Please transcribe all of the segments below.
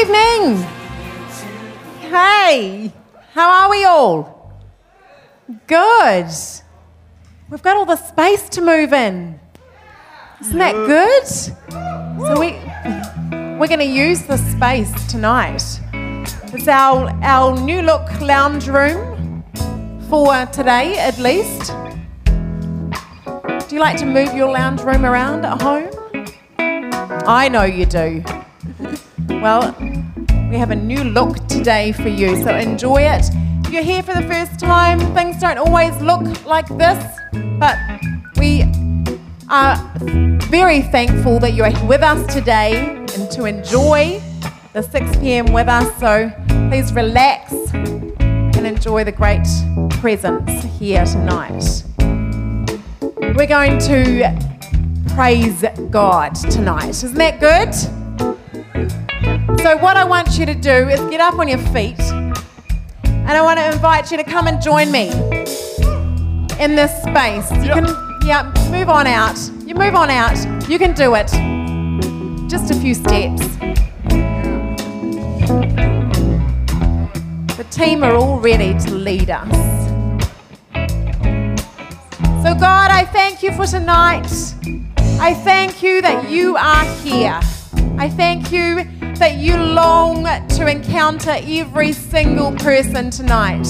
evening. Hey, how are we all? Good. We've got all the space to move in. Isn't that good? So we we're going to use the space tonight. It's our our new look lounge room for today at least. Do you like to move your lounge room around at home? I know you do. Well, we have a new look today for you, so enjoy it. If you're here for the first time, things don't always look like this, but we are very thankful that you're with us today and to enjoy the 6 p.m. with us. So please relax and enjoy the great presence here tonight. We're going to praise God tonight. Isn't that good? So, what I want you to do is get up on your feet, and I want to invite you to come and join me in this space. You can, yeah, move on out. You move on out. You can do it. Just a few steps. The team are all ready to lead us. So, God, I thank you for tonight. I thank you that you are here. I thank you that you long to encounter every single person tonight.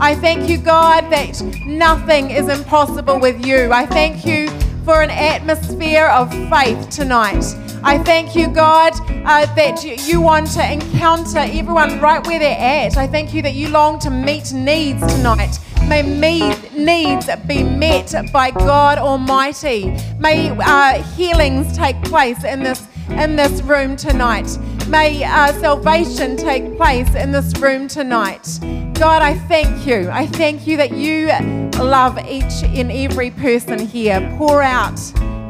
I thank you, God, that nothing is impossible with you. I thank you for an atmosphere of faith tonight. I thank you, God, uh, that you, want to encounter everyone right where they're at. I thank you that you long to meet needs tonight. May me- needs be met by God Almighty. May uh, healings take place in this in this room tonight. May uh, salvation take place in this room tonight. God, I thank you. I thank you that you love each and every person here. Pour out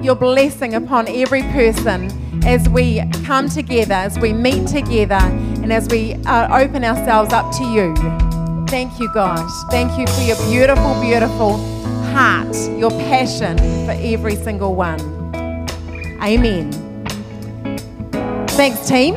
your blessing upon every person as we come together, as we meet together, and as we uh, open ourselves up to you. Thank you, God. Thank you for your beautiful, beautiful heart, your passion for every single one. Amen. Thanks, team.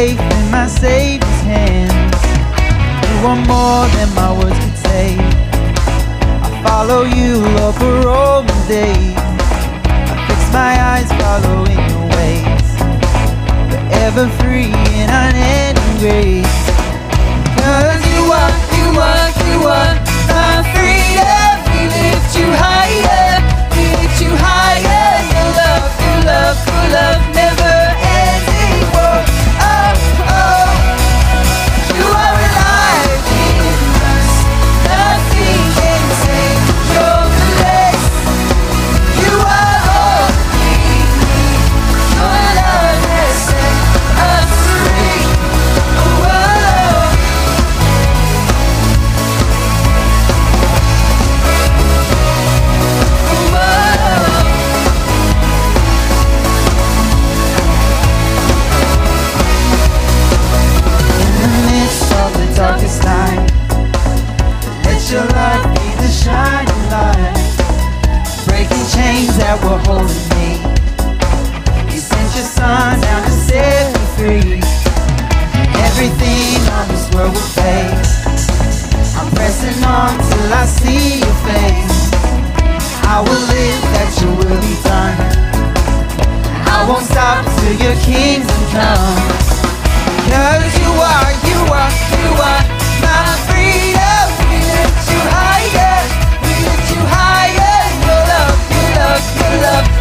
safe in my Savior's hands. You are more than my words could say. I follow you, Lord, for all my days. I fix my eyes following your ways. Forever free and unending grace. Cause you are, you are, you are. till I see your face. I will live that you will be done. I won't stop till your kingdom comes. Cause you are, you are, you are my freedom. We lift you higher, we lift you higher. Your love, your love, your love.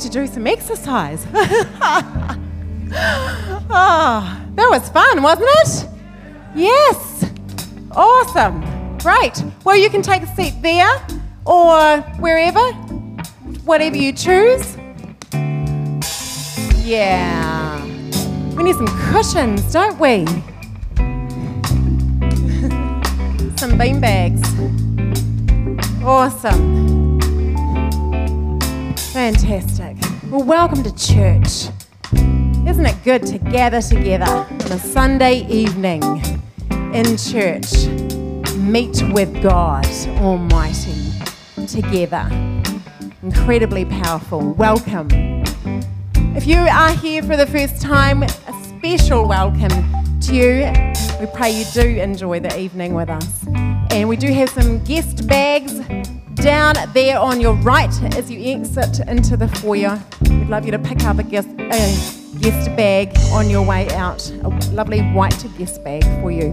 To do some exercise. oh, that was fun, wasn't it? Yes. Awesome. Great. Well, you can take a seat there or wherever, whatever you choose. Yeah. We need some cushions, don't we? some bean bags. Awesome. Fantastic. Well, welcome to church. Isn't it good to gather together on a Sunday evening in church? Meet with God Almighty together. Incredibly powerful. Welcome. If you are here for the first time, a special welcome to you. We pray you do enjoy the evening with us. And we do have some guest bags down there on your right as you exit into the foyer. Love you to pick up a guest, a guest bag on your way out, a lovely white guest bag for you.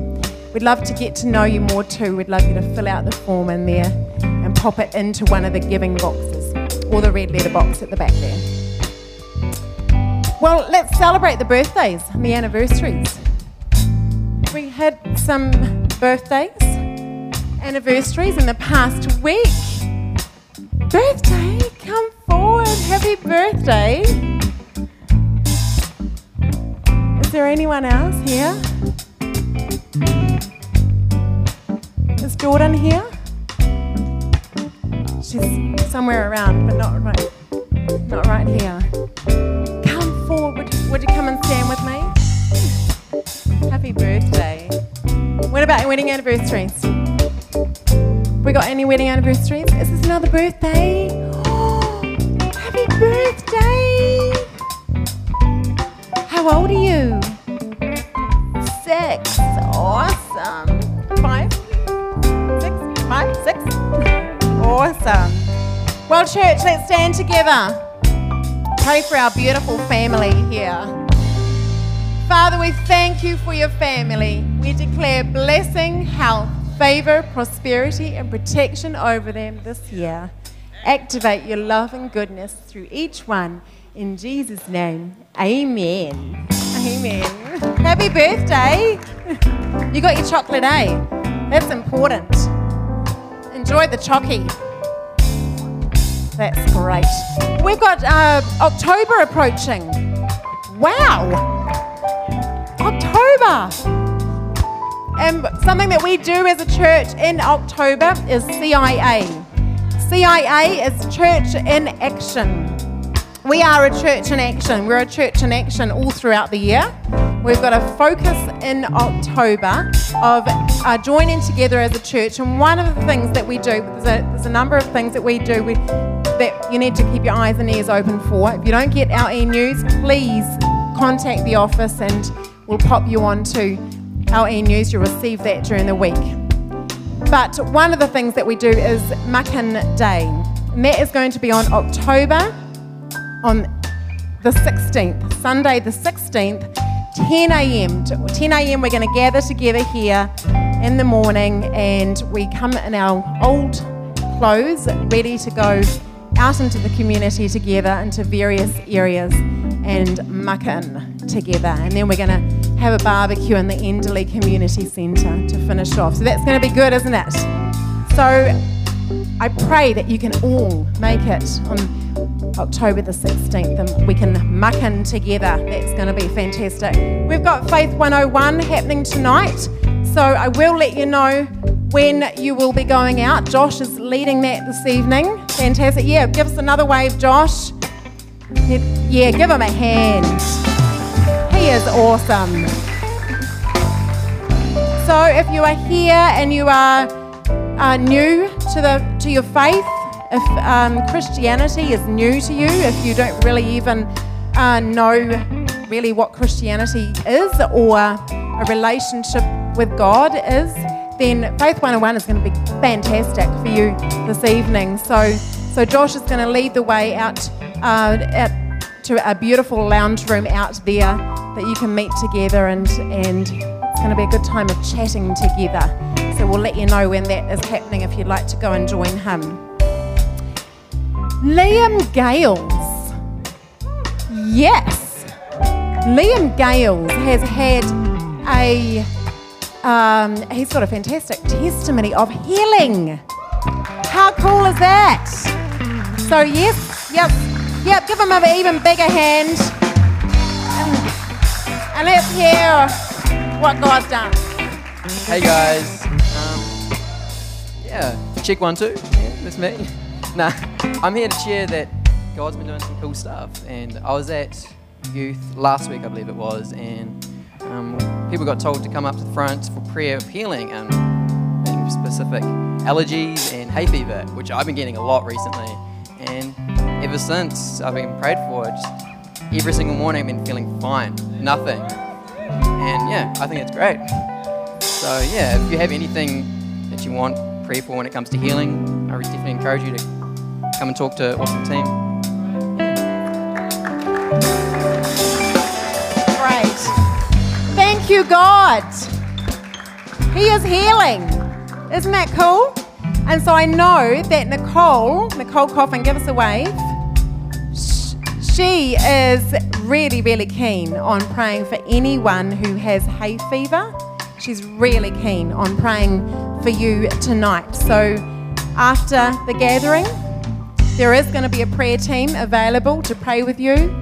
We'd love to get to know you more too. We'd love you to fill out the form in there and pop it into one of the giving boxes or the red letter box at the back there. Well, let's celebrate the birthdays and the anniversaries. We had some birthdays, anniversaries in the past week. Birthday, come Happy birthday. Is there anyone else here? Is Jordan here? She's somewhere around, but not right, not right here. Come forward. Would, would you come and stand with me? Happy birthday. What about wedding anniversaries? We got any wedding anniversaries? Is this another birthday? Birthday! How old are you? Six. Awesome. Five? Six? Five? Six? Awesome. Well, church, let's stand together. Pray for our beautiful family here. Father, we thank you for your family. We declare blessing, health, favor, prosperity, and protection over them this year. Activate your love and goodness through each one. In Jesus' name, amen. Amen. Happy birthday. You got your chocolate, eh? That's important. Enjoy the chocky. That's great. We've got uh, October approaching. Wow. October. And something that we do as a church in October is CIA. CIA is Church in Action. We are a church in action. We're a church in action all throughout the year. We've got a focus in October of uh, joining together as a church. And one of the things that we do, there's a, there's a number of things that we do we, that you need to keep your eyes and ears open for. If you don't get our e news, please contact the office and we'll pop you onto our e news. You'll receive that during the week. But one of the things that we do is Muckin Day. And that is going to be on October on the 16th, Sunday the 16th, 10 a.m. To 10 a.m. we're going to gather together here in the morning and we come in our old clothes, ready to go out into the community together into various areas and muck in together. And then we're going to have a barbecue in the Enderley Community Centre to finish off. So that's going to be good, isn't it? So I pray that you can all make it on October the 16th and we can muck in together. That's going to be fantastic. We've got Faith 101 happening tonight, so I will let you know when you will be going out. Josh is leading that this evening. Fantastic. Yeah, give us another wave, Josh. Yeah, give him a hand. Is awesome. So if you are here and you are uh, new to the to your faith, if um, Christianity is new to you, if you don't really even uh, know really what Christianity is or a relationship with God is, then Faith 101 is going to be fantastic for you this evening. So, so Josh is going to lead the way out, uh, out to a beautiful lounge room out there that you can meet together and and it's going to be a good time of chatting together. So we'll let you know when that is happening if you'd like to go and join him. Liam Gales. Yes. Liam Gales has had a um, he's got a fantastic testimony of healing. How cool is that? So yes, yep, yep. Give him an even bigger hand, and, and let's hear what God's done. Hey guys. Um, yeah, check one, two. Yeah, that's me. Nah, I'm here to share that God's been doing some cool stuff. And I was at youth last week, I believe it was, and um, people got told to come up to the front for prayer of healing and being specific allergies and hay fever, which I've been getting a lot recently. And ever since I've been prayed for, just every single morning I've been feeling fine, nothing. And yeah, I think it's great. So yeah, if you have anything that you want prayer for when it comes to healing, I would definitely encourage you to come and talk to Awesome Team. Great. Thank you, God. He is healing. Isn't that cool? And so I know that Nicole, Nicole Coffin, give us a wave. She is really, really keen on praying for anyone who has hay fever. She's really keen on praying for you tonight. So after the gathering, there is going to be a prayer team available to pray with you.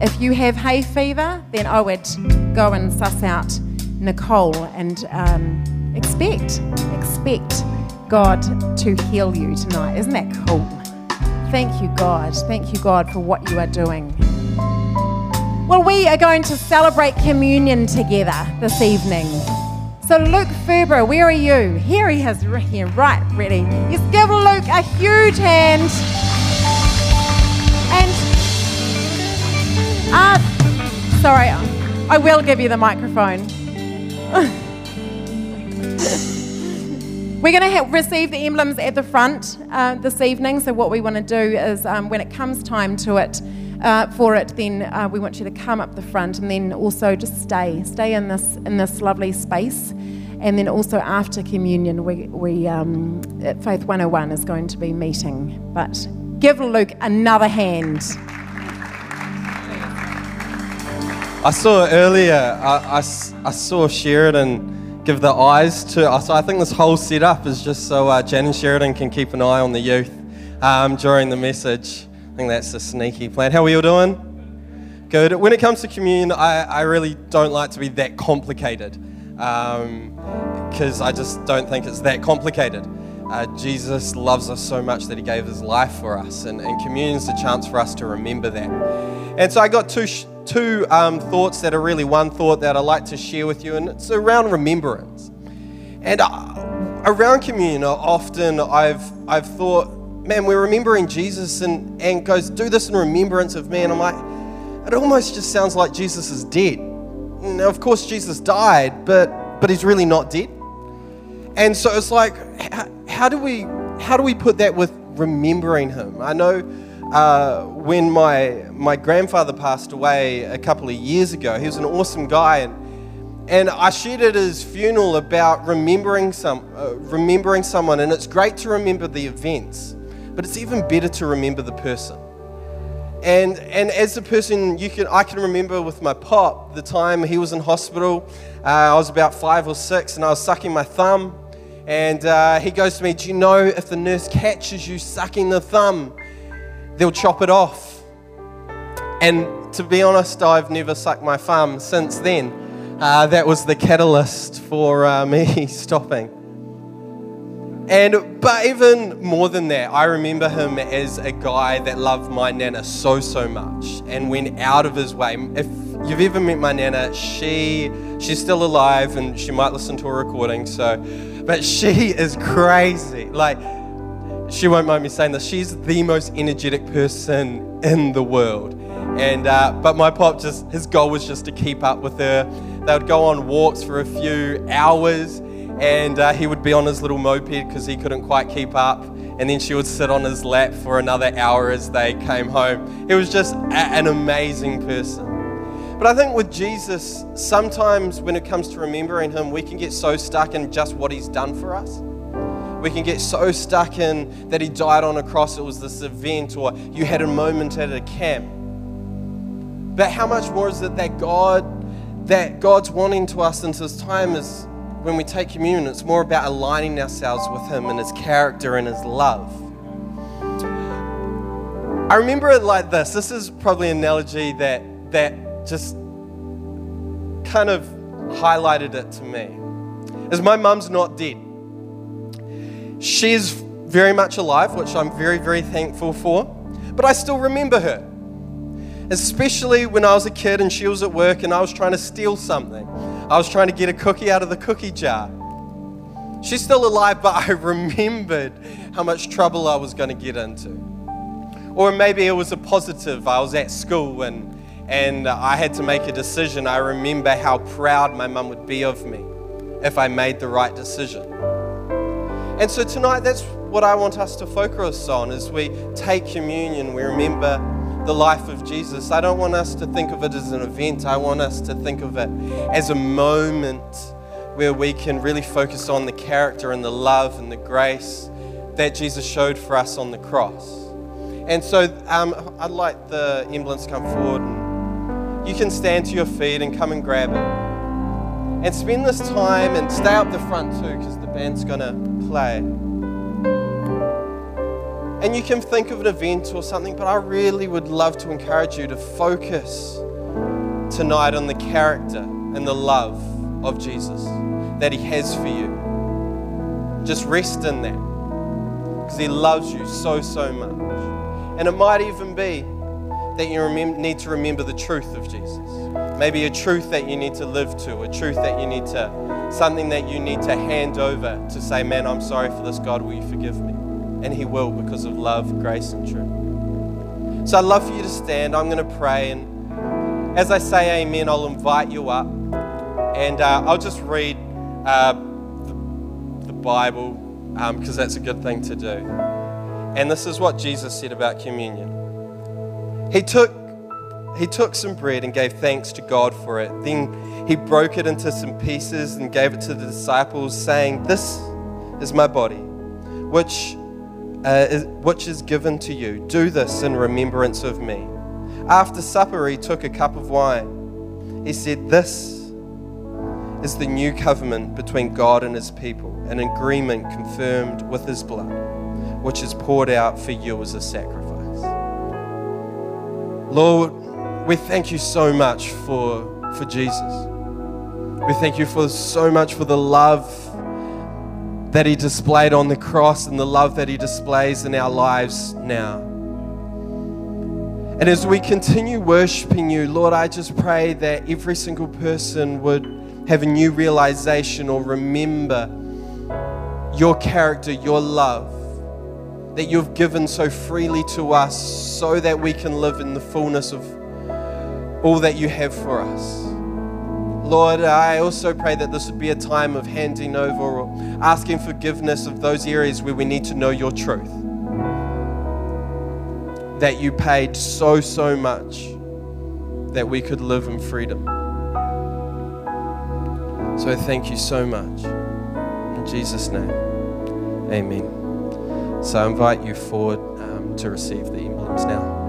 If you have hay fever, then I would go and suss out Nicole and um, expect, expect God to heal you tonight. Isn't that cool? Thank you, God. Thank you, God, for what you are doing. Well, we are going to celebrate communion together this evening. So, Luke Ferber, where are you? Here he is, right here, right, ready. Give Luke a huge hand. And, uh, sorry, I will give you the microphone. We're going to ha- receive the emblems at the front uh, this evening. So what we want to do is, um, when it comes time to it, uh, for it, then uh, we want you to come up the front, and then also just stay, stay in this in this lovely space, and then also after communion, we we um, at Faith 101 is going to be meeting. But give Luke another hand. I saw earlier, I, I I saw Sheridan give the eyes to, so I think this whole setup is just so uh, Jan and Sheridan can keep an eye on the youth um, during the message. I think that's a sneaky plan. How are you all doing? Good. When it comes to communion, I, I really don't like to be that complicated because I just don't think it's that complicated. Uh, Jesus loves us so much that he gave his life for us, and, and communion is a chance for us to remember that. And so I got two, sh- two um, thoughts that are really one thought that I'd like to share with you, and it's around remembrance. And uh, around communion, uh, often I've, I've thought, man, we're remembering Jesus, and, and goes, do this in remembrance of me. And I'm like, it almost just sounds like Jesus is dead. Now, of course, Jesus died, but, but he's really not dead. And so it's like, how, how do we how do we put that with remembering him? I know uh, when my my grandfather passed away a couple of years ago, he was an awesome guy, and and I shared at his funeral about remembering some uh, remembering someone, and it's great to remember the events, but it's even better to remember the person. And and as a person, you can I can remember with my pop the time he was in hospital. Uh, I was about five or six, and I was sucking my thumb. And uh, he goes to me, "Do you know if the nurse catches you sucking the thumb, they'll chop it off?" And to be honest, I've never sucked my thumb since then. Uh, that was the catalyst for uh, me stopping. And but even more than that, I remember him as a guy that loved my nana so so much and went out of his way. If you've ever met my nana, she she's still alive and she might listen to a recording. So, but she is crazy. Like she won't mind me saying this. She's the most energetic person in the world. And uh, but my pop just his goal was just to keep up with her. They would go on walks for a few hours and uh, he would be on his little moped because he couldn't quite keep up. And then she would sit on his lap for another hour as they came home. He was just a- an amazing person. But I think with Jesus, sometimes when it comes to remembering him, we can get so stuck in just what he's done for us. We can get so stuck in that he died on a cross, it was this event, or you had a moment at a camp. But how much more is it that God, that God's wanting to us into this time is when we take communion, it's more about aligning ourselves with Him and His character and His love. I remember it like this. This is probably an analogy that that just kind of highlighted it to me. Is my mum's not dead. She's very much alive, which I'm very, very thankful for. But I still remember her. Especially when I was a kid and she was at work and I was trying to steal something. I was trying to get a cookie out of the cookie jar. She's still alive, but I remembered how much trouble I was going to get into. Or maybe it was a positive. I was at school and, and I had to make a decision. I remember how proud my mum would be of me if I made the right decision. And so tonight, that's what I want us to focus on as we take communion. We remember the life of Jesus. I don't want us to think of it as an event, I want us to think of it as a moment where we can really focus on the character and the love and the grace that Jesus showed for us on the cross. And so um, I'd like the emblems to come forward. And you can stand to your feet and come and grab it. And spend this time and stay up the front too, because the band's going to play. And you can think of an event or something, but I really would love to encourage you to focus tonight on the character and the love of Jesus that He has for you. Just rest in that because He loves you so, so much. And it might even be that you need to remember the truth of Jesus. Maybe a truth that you need to live to, a truth that you need to, something that you need to hand over to say, Man, I'm sorry for this, God, will you forgive me? And He will because of love, grace, and truth. So I'd love for you to stand. I'm going to pray. And as I say amen, I'll invite you up. And uh, I'll just read uh, the, the Bible because that's a good thing to do. And this is what Jesus said about communion. He took, he took some bread and gave thanks to God for it. Then he broke it into some pieces and gave it to the disciples, saying, This is my body, which, uh, is, which is given to you. Do this in remembrance of me. After supper, he took a cup of wine. He said, This is the new covenant between God and his people, an agreement confirmed with his blood, which is poured out for you as a sacrifice. Lord, we thank you so much for, for Jesus. We thank you for so much for the love that he displayed on the cross and the love that he displays in our lives now. And as we continue worshiping you, Lord, I just pray that every single person would have a new realization or remember your character, your love that you've given so freely to us so that we can live in the fullness of all that you have for us. Lord, I also pray that this would be a time of handing over or asking forgiveness of those areas where we need to know your truth. That you paid so, so much that we could live in freedom. So thank you so much. In Jesus' name, amen. So I invite you forward um, to receive the emblems now.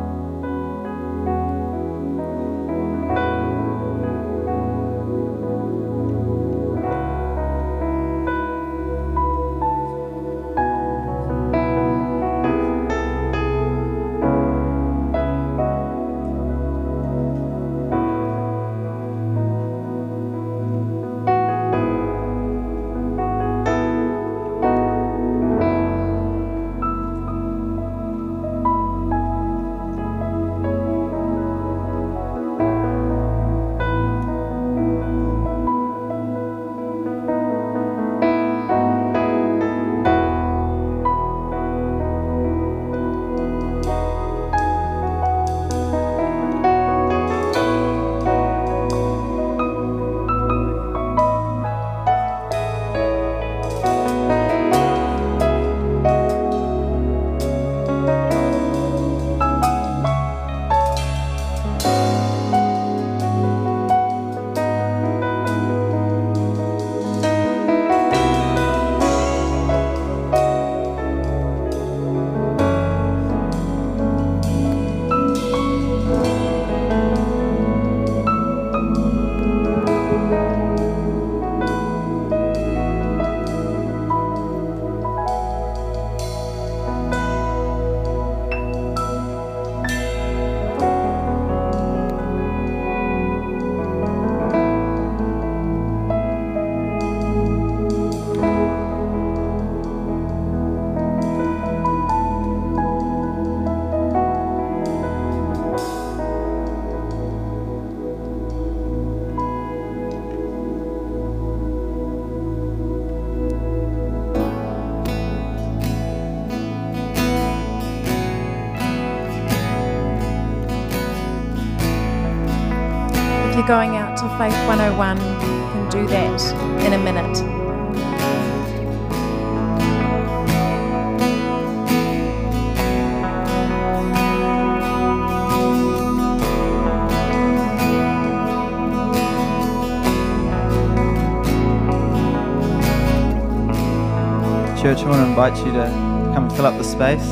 Invite you to come and fill up the space.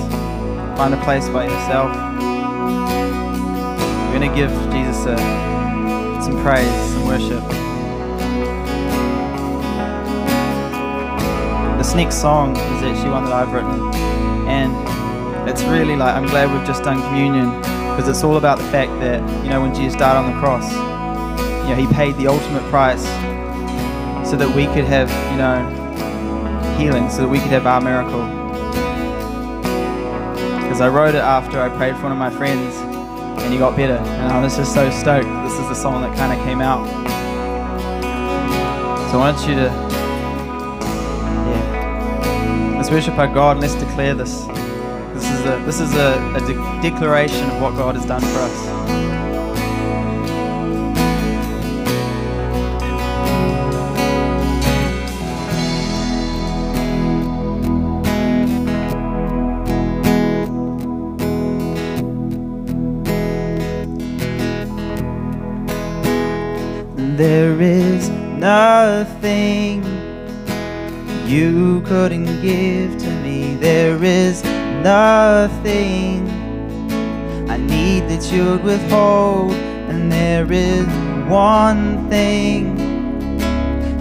Find a place by yourself. We're going to give Jesus a, some praise, some worship. This next song is actually one that I've written, and it's really like I'm glad we've just done communion because it's all about the fact that you know when Jesus died on the cross, you know He paid the ultimate price so that we could have you know healing so that we could have our miracle. Because I wrote it after I prayed for one of my friends and he got better. And I was just so stoked. This is the song that kind of came out. So I want you to, yeah, let's worship our God and let's declare this. This is a this is a, a de- declaration of what God has done for us. You couldn't give to me. There is nothing I need that you'd withhold. And there is one thing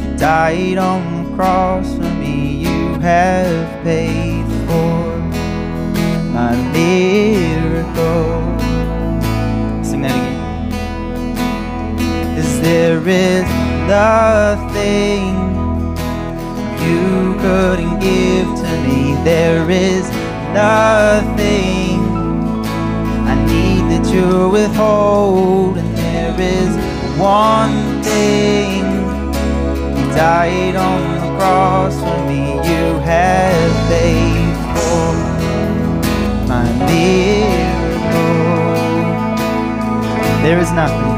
you died on the cross for me. You have paid nothing you couldn't give to me. There is nothing I need that you withhold, and there is one thing you died on the cross for me. You have paid for my miracle. There is nothing.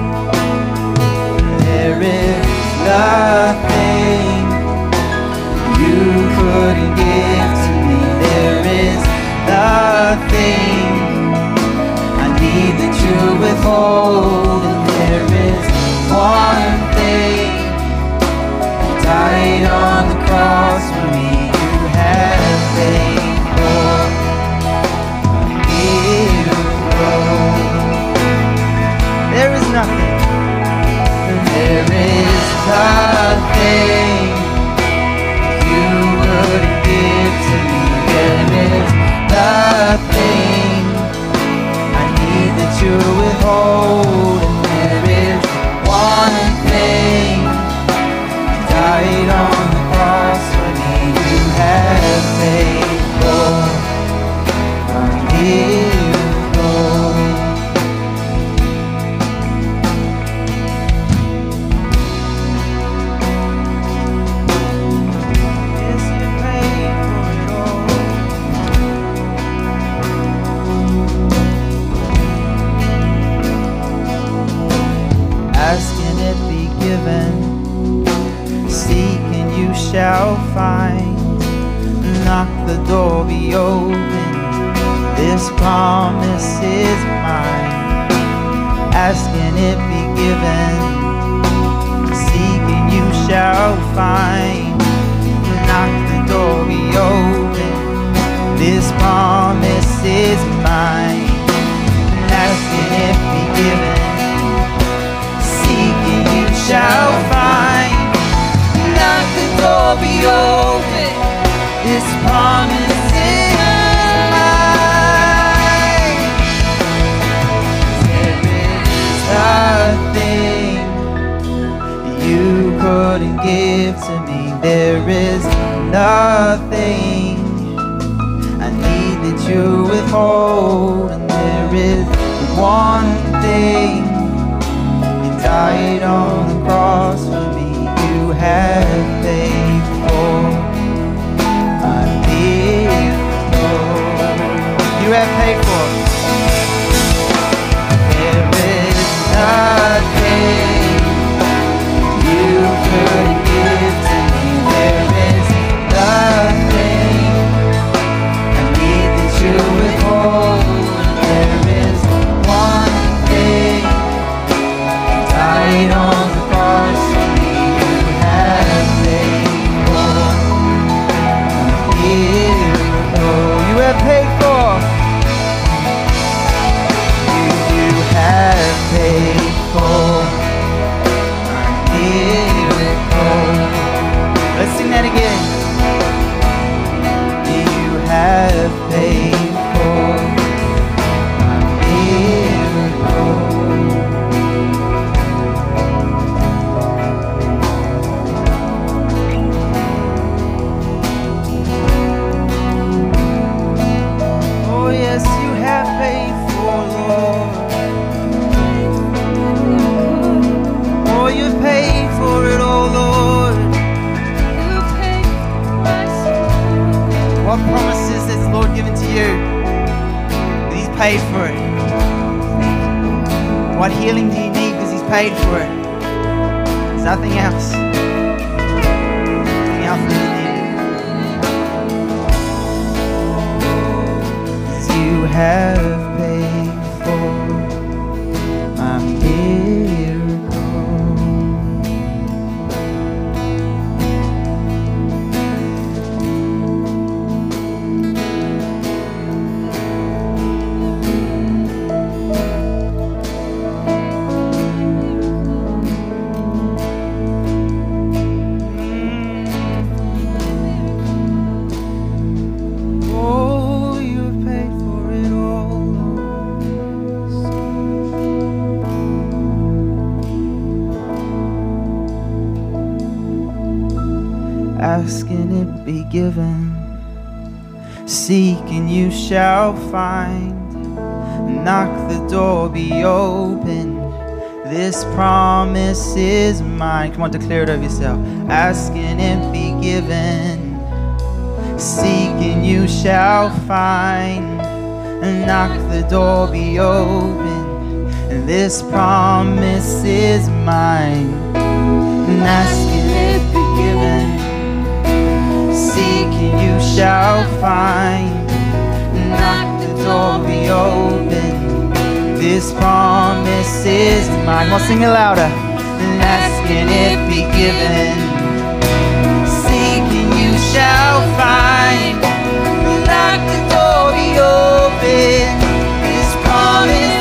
You couldn't give to me. There is nothing I need that you withhold. And there is one thing you died on the cross for me. You paid for. There is nothing. There is nothing you couldn't give to me. There is nothing I need that you withhold. And there is one thing you died on door be open. This promise is mine. asking it be given. Seeking you shall find. Knock the door be open. This promise is mine. asking it be given. Seek and you shall find. Knock the door be open. This promise you couldn't give to me. There is nothing I need that you withhold, and there is one thing you died on the cross for me. You have paid for. You have paid for. There is nothing What healing do you need? Because He's paid for it. There's nothing else. Nothing else that you need. 'Cause you have be given. Seek and you shall find. Knock the door be open. This promise is mine. Come on, declare it of yourself. Ask and it be given. Seek and you shall find. Knock the door be open. This promise is mine. Ask and it be given. You shall find. Knock the door be open. This promise is mine. On, sing it louder. And ask and it be given. Seek and you shall find. Knock the door be open. This promise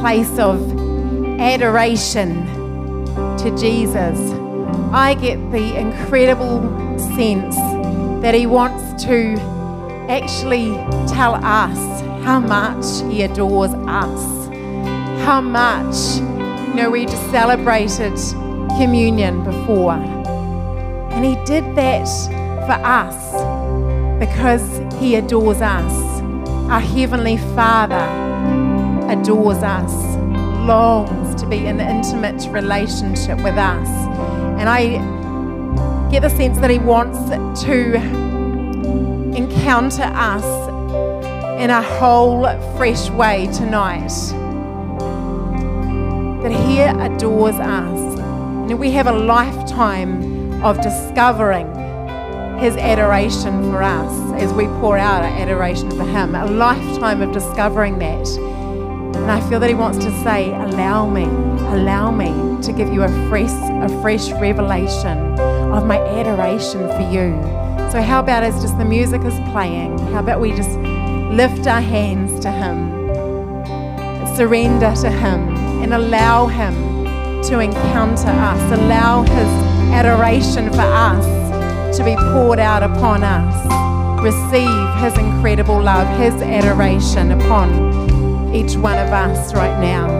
place of adoration to Jesus, I get the incredible sense that He wants to actually tell us how much He adores us, how much, you know, we just celebrated communion before. And He did that for us because He adores us. Our Heavenly Father adores us, longs to be in intimate relationship with us. And I get the sense that He wants to encounter us in a whole fresh way tonight. That He adores us. And we have a lifetime of discovering His adoration for us as we pour out our adoration for Him. A lifetime of discovering that. And I feel that He wants to say, Allow me, allow me to give you a fresh, a fresh revelation of my adoration for you. So, how about as just the music is playing, how about we just lift our hands to Him, surrender to Him, and allow Him to encounter us, allow His adoration for us to be poured out upon us. Receive His incredible love, His adoration upon each one of us right now.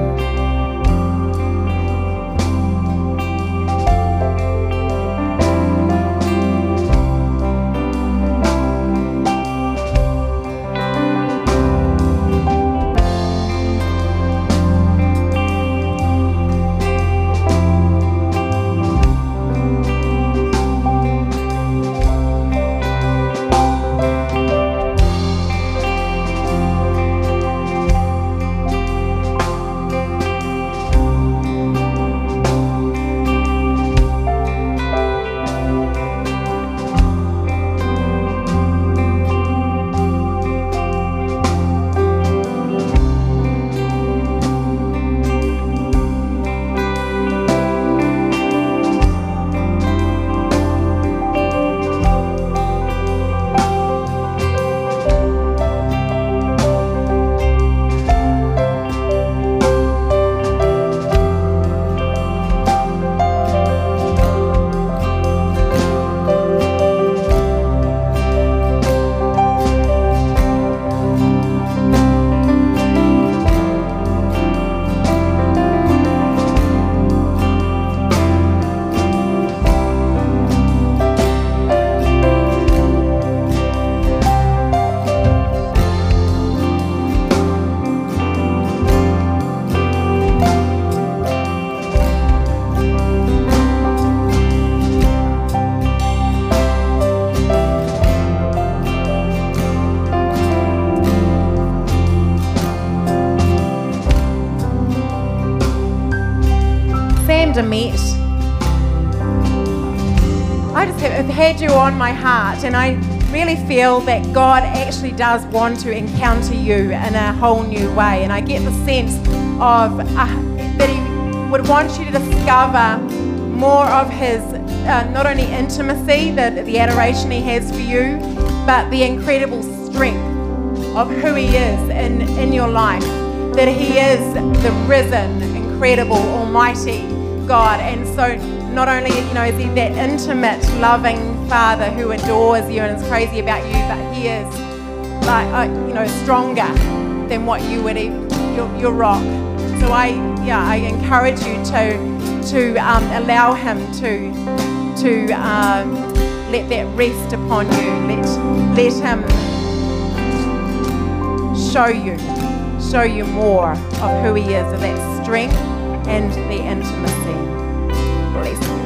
On my heart, and I really feel that God actually does want to encounter you in a whole new way. And I get the sense of uh, that He would want you to discover more of His uh, not only intimacy, the, the adoration He has for you, but the incredible strength of who He is in, in your life. That He is the risen, incredible, almighty God. And so not only, you know, is He that intimate, loving Father who adores you and is crazy about you, but He is like, uh, you know, stronger than what you would, ev- your, your rock. So I, yeah, I encourage you to to um, allow Him to to um, let that rest upon you. Let let Him show you, show you more of who He is, of that strength and the intimacy. Bless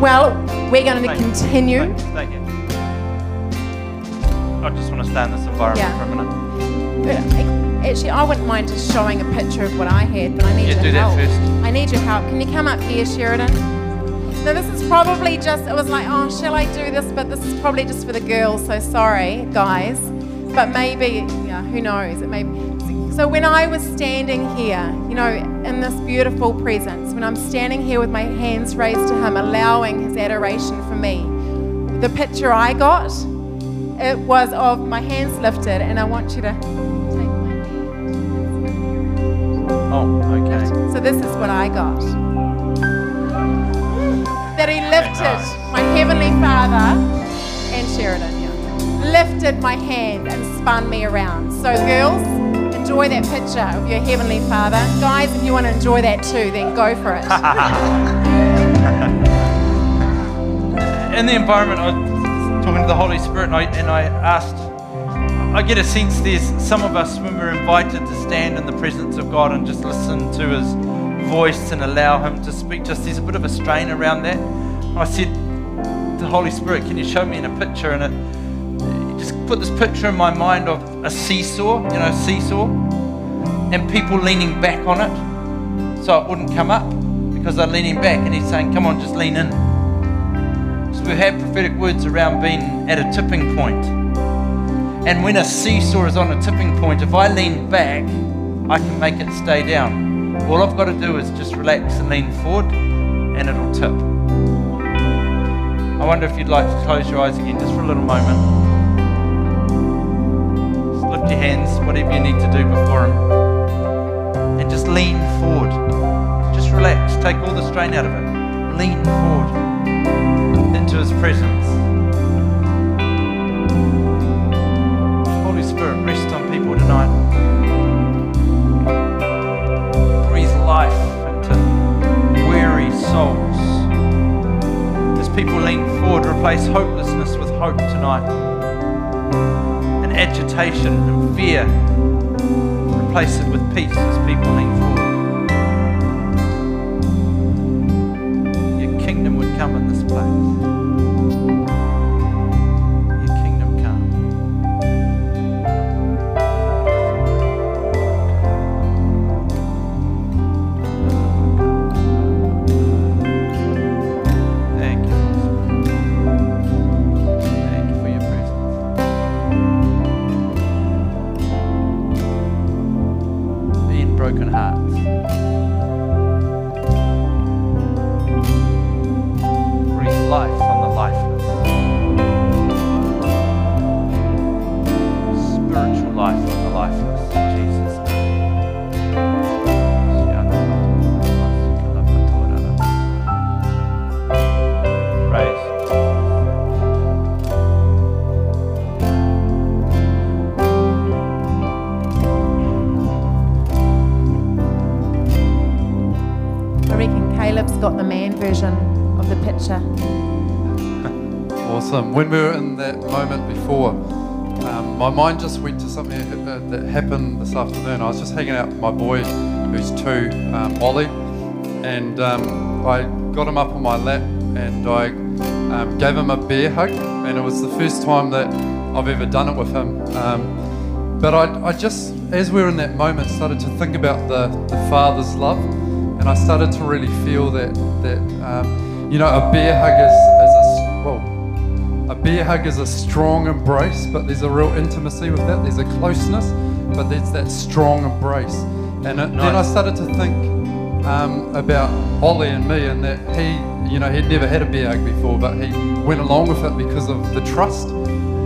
Well, we're going to Thank continue. Thank you. Thank you. I just want to stay in this environment Yeah. for a minute. Actually, I wouldn't mind just showing a picture of what I had, but I need Yeah, your do that help. first. I need your help. Can you come up here, Sheridan? Now, this is probably just, it was like, oh, shall I do this? But this is probably just for the girls, so sorry, guys. But maybe, yeah, who knows? It may So when I was standing here, you know, in this beautiful presence, when I'm standing here with my hands raised to Him, allowing His adoration for me, the picture I got it was of my hands lifted, and I want you to take my hand. Oh, okay. So this is what I got. That he lifted my heavenly Father and Sheridan, yeah, lifted my hand and spun me around. So girls, enjoy that picture of your heavenly Father. Guys, if you want to enjoy that too, then go for it. in the environment, I was talking to the Holy Spirit, and I, and I asked, I get a sense there's some of us when we're invited to stand in the presence of God and just listen to His voice and allow Him to speak. Just there's a bit of a strain around that. I said, the Holy Spirit, can you show me in a picture? And it, put this picture in my mind of a seesaw, you know, seesaw, and people leaning back on it, so it wouldn't come up because they're leaning back. And He's saying, come on, just lean in. So we have prophetic words around being at a tipping point. And when a seesaw is on a tipping point, if I lean back, I can make it stay down. All I've got to do is just relax and lean forward, and it'll tip. I wonder if you'd like to close your eyes again just for a little moment. Your hands, whatever you need to do before Him, and just lean forward. Just relax, take all the strain out of it. Lean forward into His presence. Holy Spirit, rest on people tonight. Breathe life into weary souls. As people lean forward, replace hopelessness with hope tonight. Agitation and fear, replace it with peace as people lean forward. Your kingdom would come in this place. Was hanging out with my boy, who's two, um, Ollie, and um, I got him up on my lap and I um, gave him a bear hug, and it was the first time that I've ever done it with him. Um, but I, I just, as we were in that moment, started to think about the, the Father's love, and I started to really feel that that um, you know a bear hug is, is a well, a bear hug is a strong embrace, but there's a real intimacy with that. There's a closeness, but there's that strong embrace. And it, then I started to think um, about Ollie and me, and that he, you know, he'd never had a bear hug before, but he went along with it because of the trust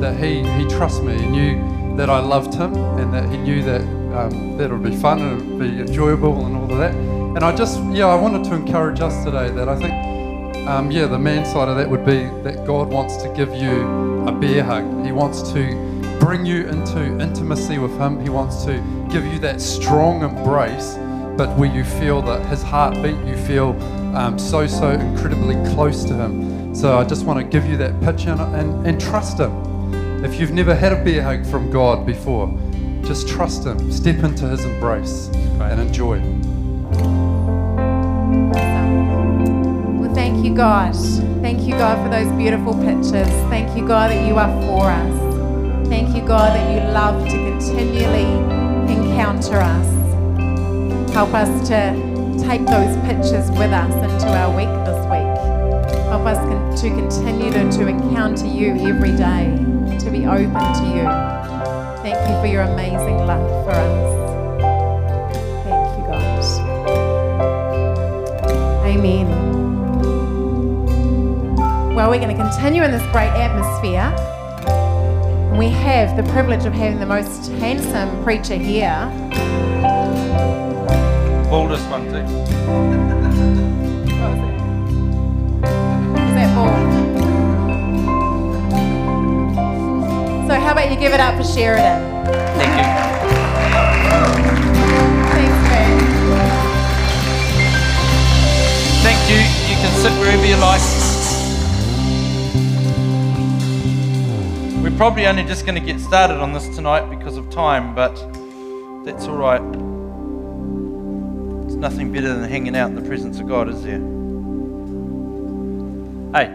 that he he trusts me. He knew that I loved him, and that he knew that um, that it would be fun and be enjoyable and all of that. And I just, yeah, I wanted to encourage us today that I think um, yeah, the man side of that would be that God wants to give you a bear hug. He wants to bring you into intimacy with Him. He wants to give you that strong embrace, but where you feel that His heartbeat, you feel um, so, so incredibly close to Him. So I just want to give you that picture and, and, and trust Him. If you've never had a bear hug from God before, just trust Him. Step into His embrace and enjoy. Awesome. Well, thank you, God. Thank you, God, for those beautiful pictures. Thank you, God, that you are for us. Thank you, God, that you love to continually encounter us. Help us to take those pictures with us into our week this week. Help us con- to continue to, to encounter you every day, to be open to you. Thank you for your amazing love for us. Thank you, God. Amen. Well, we're going to continue in this great atmosphere. We have the privilege of having the most handsome preacher here. Baldest one too. Is that ball? So, how about you give it up for Sheridan? Thank you. Thanks, man. Thank you. You can sit wherever you like. We're probably only just going to get started on this tonight because of time, but that's all right. There's nothing better than hanging out in the presence of God, is there? Hey,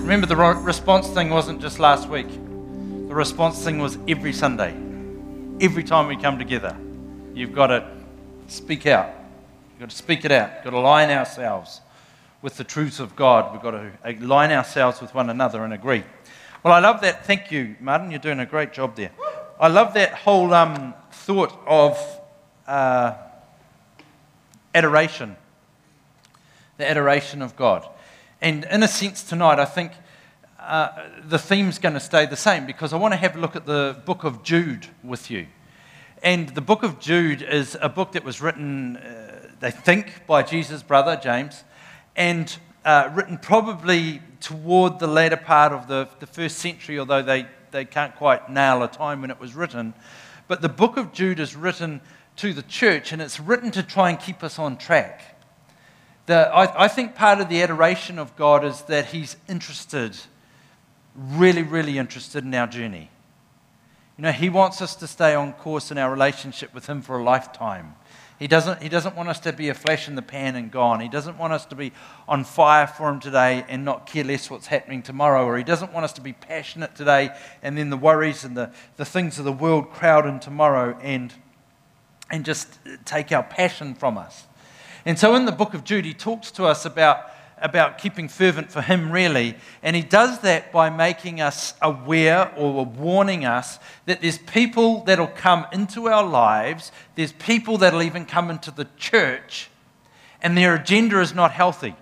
remember the response thing wasn't just last week. The response thing was every Sunday. Every time we come together, you've got to speak out. You've got to speak it out. We've got to align ourselves with the truths of God. We've got to align ourselves with one another and agree. Well, I love that. Thank you, Martin. You're doing a great job there. I love that whole um, thought of uh, adoration, the adoration of God. And in a sense, tonight, I think uh, the theme's going to stay the same because I want to have a look at the book of Jude with you. And the book of Jude is a book that was written, uh, they think, by Jesus' brother, James, and uh, written probably toward the latter part of the, the first century, although they, they can't quite nail a time when it was written. But the book of Jude is written to the church, and it's written to try and keep us on track. The, I, I think part of the adoration of God is that He's interested, really, really interested in our journey. You know, He wants us to stay on course in our relationship with Him for a lifetime. He doesn't, he doesn't want us to be a flash in the pan and gone. He doesn't want us to be on fire for Him today and not care less what's happening tomorrow. Or He doesn't want us to be passionate today and then the worries and the, the things of the world crowd in tomorrow and, and just take our passion from us. And so in the book of Jude, he talks to us about, about keeping fervent for him, really. And he does that by making us aware or warning us that there's people that'll come into our lives, there's people that'll even come into the church, and their agenda is not healthy.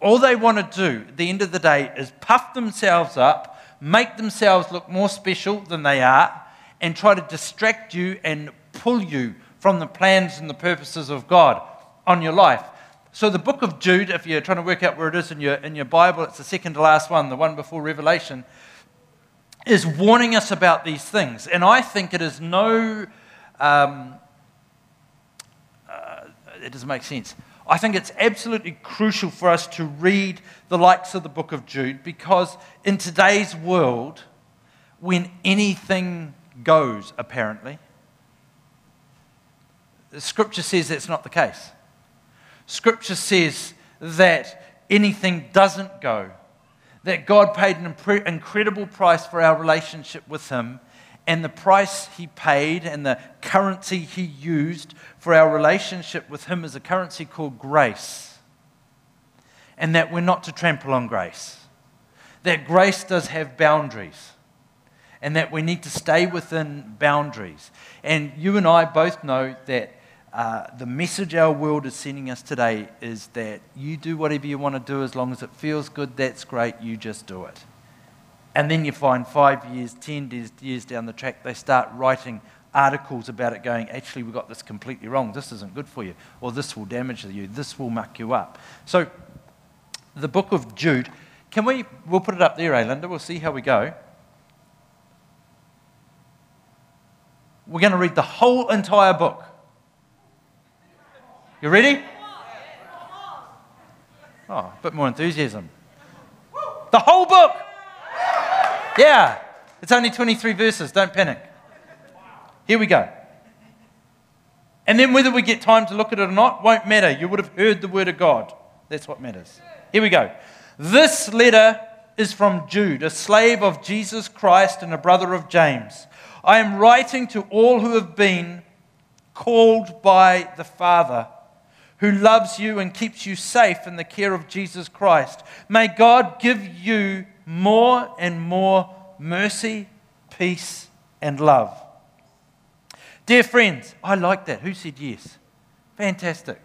All they want to do at the end of the day is puff themselves up, make themselves look more special than they are, and try to distract you and pull you from the plans and the purposes of God on your life. So, the book of Jude, if you're trying to work out where it is in your, in your Bible, it's the second to last one, the one before Revelation, is warning us about these things. And I think it is no, um, uh, it doesn't make sense. I think it's absolutely crucial for us to read the likes of the book of Jude because in today's world, when anything goes, apparently, the scripture says that's not the case. Scripture says that anything doesn't go, that God paid an incredible price for our relationship with Him, and the price He paid and the currency He used for our relationship with Him is a currency called grace. And that we're not to trample on grace. That grace does have boundaries and that we need to stay within boundaries. And you and I both know that uh, the message our world is sending us today is that you do whatever you want to do as long as it feels good, that's great, you just do it. And then you find five years, ten years, down the track, they start writing articles about it going, actually, we got this completely wrong. This isn't good for you. Or this will damage you. This will muck you up. So, the book of Jude, can we, we'll put it up there, eh, Linda? We'll see how we go. We're going to read the whole entire book. You ready? Oh, a bit more enthusiasm. The whole book! Yeah, it's only 23 verses, don't panic. Here we go. And then whether we get time to look at it or not won't matter. You would have heard the word of God. That's what matters. Here we go. This letter is from Jude, a slave of Jesus Christ and a brother of James. I am writing to all who have been called by the Father, who loves you and keeps you safe in the care of Jesus Christ. May God give you more and more mercy, peace, and love. Dear friends, I like that. Who said yes? Fantastic.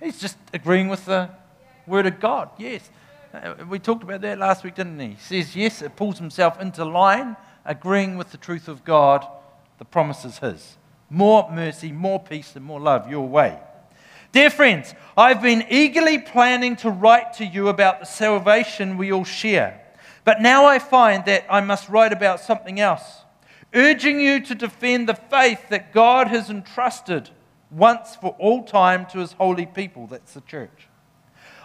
He's just agreeing with the word of God. Yes. Uh, We talked about that last week, didn't he? He says, yes, it pulls himself into line, agreeing with the truth of God. The promise is his. More mercy, more peace, and more love your way. Dear friends, I've been eagerly planning to write to you about the salvation we all share. But now I find that I must write about something else, urging you to defend the faith that God has entrusted once for all time to his holy people. That's the church.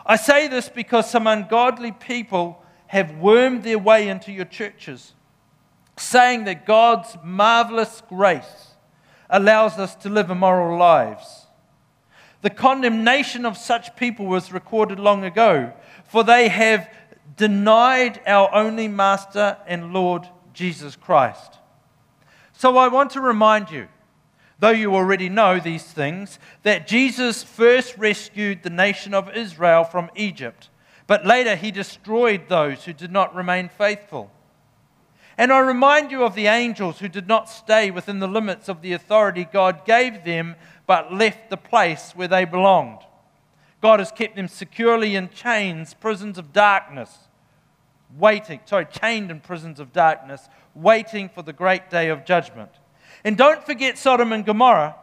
I say this because some ungodly people have wormed their way into your churches, saying that God's marvelous grace allows us to live immoral lives. The condemnation of such people was recorded long ago, for they have denied our only Master and Lord Jesus Christ. So I want to remind you, though you already know these things, that Jesus first rescued the nation of Israel from Egypt, but later he destroyed those who did not remain faithful. And I remind you of the angels who did not stay within the limits of the authority God gave them, but left the place where they belonged. God has kept them securely in chains, prisons of darkness, waiting, sorry, chained in prisons of darkness, waiting for the great day of judgment. And don't forget Sodom and Gomorrah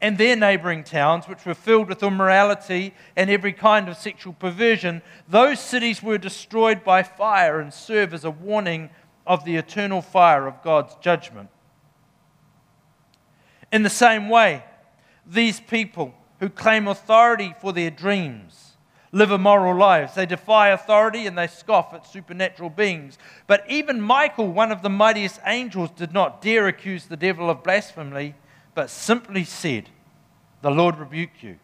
and their neighboring towns, which were filled with immorality and every kind of sexual perversion. Those cities were destroyed by fire and serve as a warning of the eternal fire of God's judgment. In the same way, these people who claim authority for their dreams live immoral lives. They defy authority and they scoff at supernatural beings. But even Michael, one of the mightiest angels, did not dare accuse the devil of blasphemy, but simply said, The Lord rebuke you.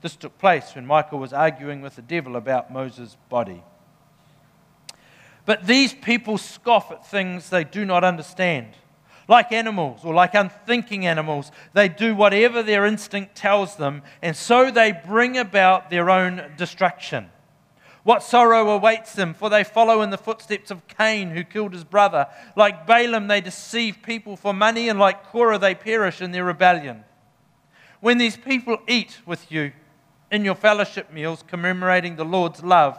This took place when Michael was arguing with the devil about Moses' body. But these people scoff at things they do not understand. Like animals or like unthinking animals, they do whatever their instinct tells them, and so they bring about their own destruction. What sorrow awaits them, for they follow in the footsteps of Cain, who killed his brother. Like Balaam, they deceive people for money, and like Korah, they perish in their rebellion. When these people eat with you in your fellowship meals, commemorating the Lord's love,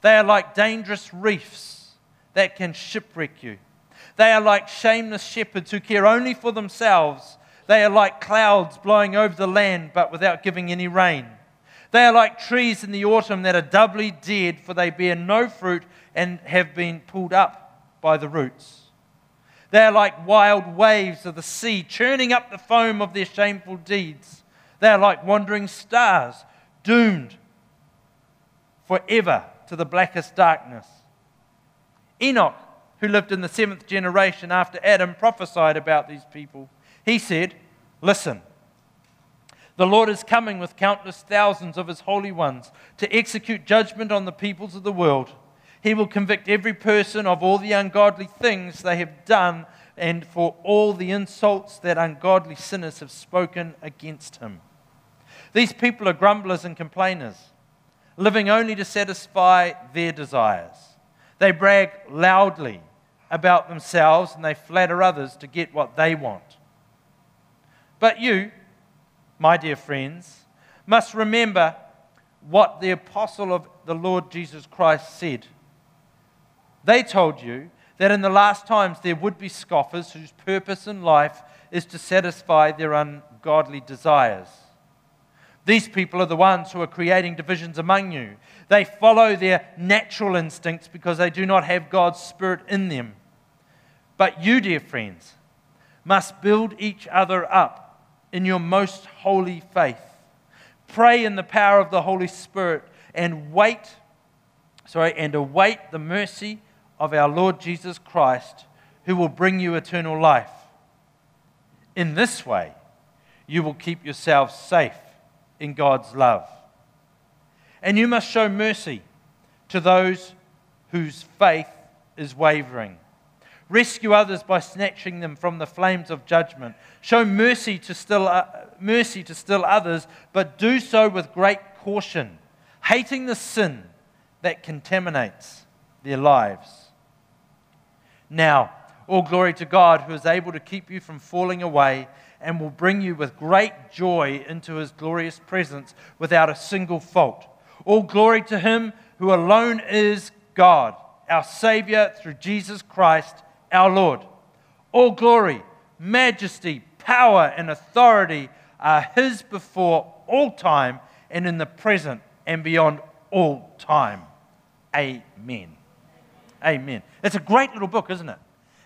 they are like dangerous reefs that can shipwreck you. They are like shameless shepherds who care only for themselves. They are like clouds blowing over the land but without giving any rain. They are like trees in the autumn that are doubly dead, for they bear no fruit and have been pulled up by the roots. They are like wild waves of the sea, churning up the foam of their shameful deeds. They are like wandering stars, doomed forever to the blackest darkness. Enoch, who lived in the seventh generation after Adam, prophesied about these people. He said, Listen, the Lord is coming with countless thousands of his holy ones to execute judgment on the peoples of the world. He will convict every person of all the ungodly things they have done and for all the insults that ungodly sinners have spoken against him. These people are grumblers and complainers, living only to satisfy their desires. They brag loudly about themselves and they flatter others to get what they want. But you, my dear friends, must remember what the apostle of the Lord Jesus Christ said. They told you that in the last times there would be scoffers whose purpose in life is to satisfy their ungodly desires. These people are the ones who are creating divisions among you. They follow their natural instincts because they do not have God's Spirit in them. But you, dear friends, must build each other up in your most holy faith. Pray in the power of the Holy Spirit and wait, sorry, and await the mercy of our Lord Jesus Christ, who will bring you eternal life. In this way, you will keep yourselves safe in God's love. And you must show mercy to those whose faith is wavering. Rescue others by snatching them from the flames of judgment. Show mercy to still, uh, mercy to still others, but do so with great caution, hating the sin that contaminates their lives. Now, all glory to God who is able to keep you from falling away and will bring you with great joy into his glorious presence without a single fault. All glory to him who alone is God, our Savior through Jesus Christ our Lord. All glory, majesty, power, and authority are His before all time and in the present and beyond all time. Amen. Amen. It's a great little book, isn't it?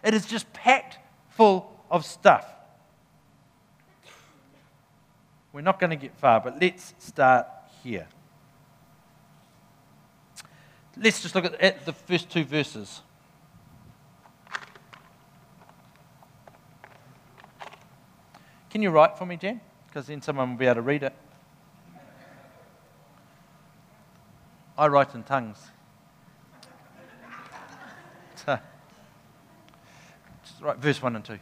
It is just packed full of stuff. We're not going to get far, but let's start here. Let's just look at, the first two verses. Can you write for me, Jen? Because then someone will be able to read it. I write in tongues. So, just write verse 1 and 2.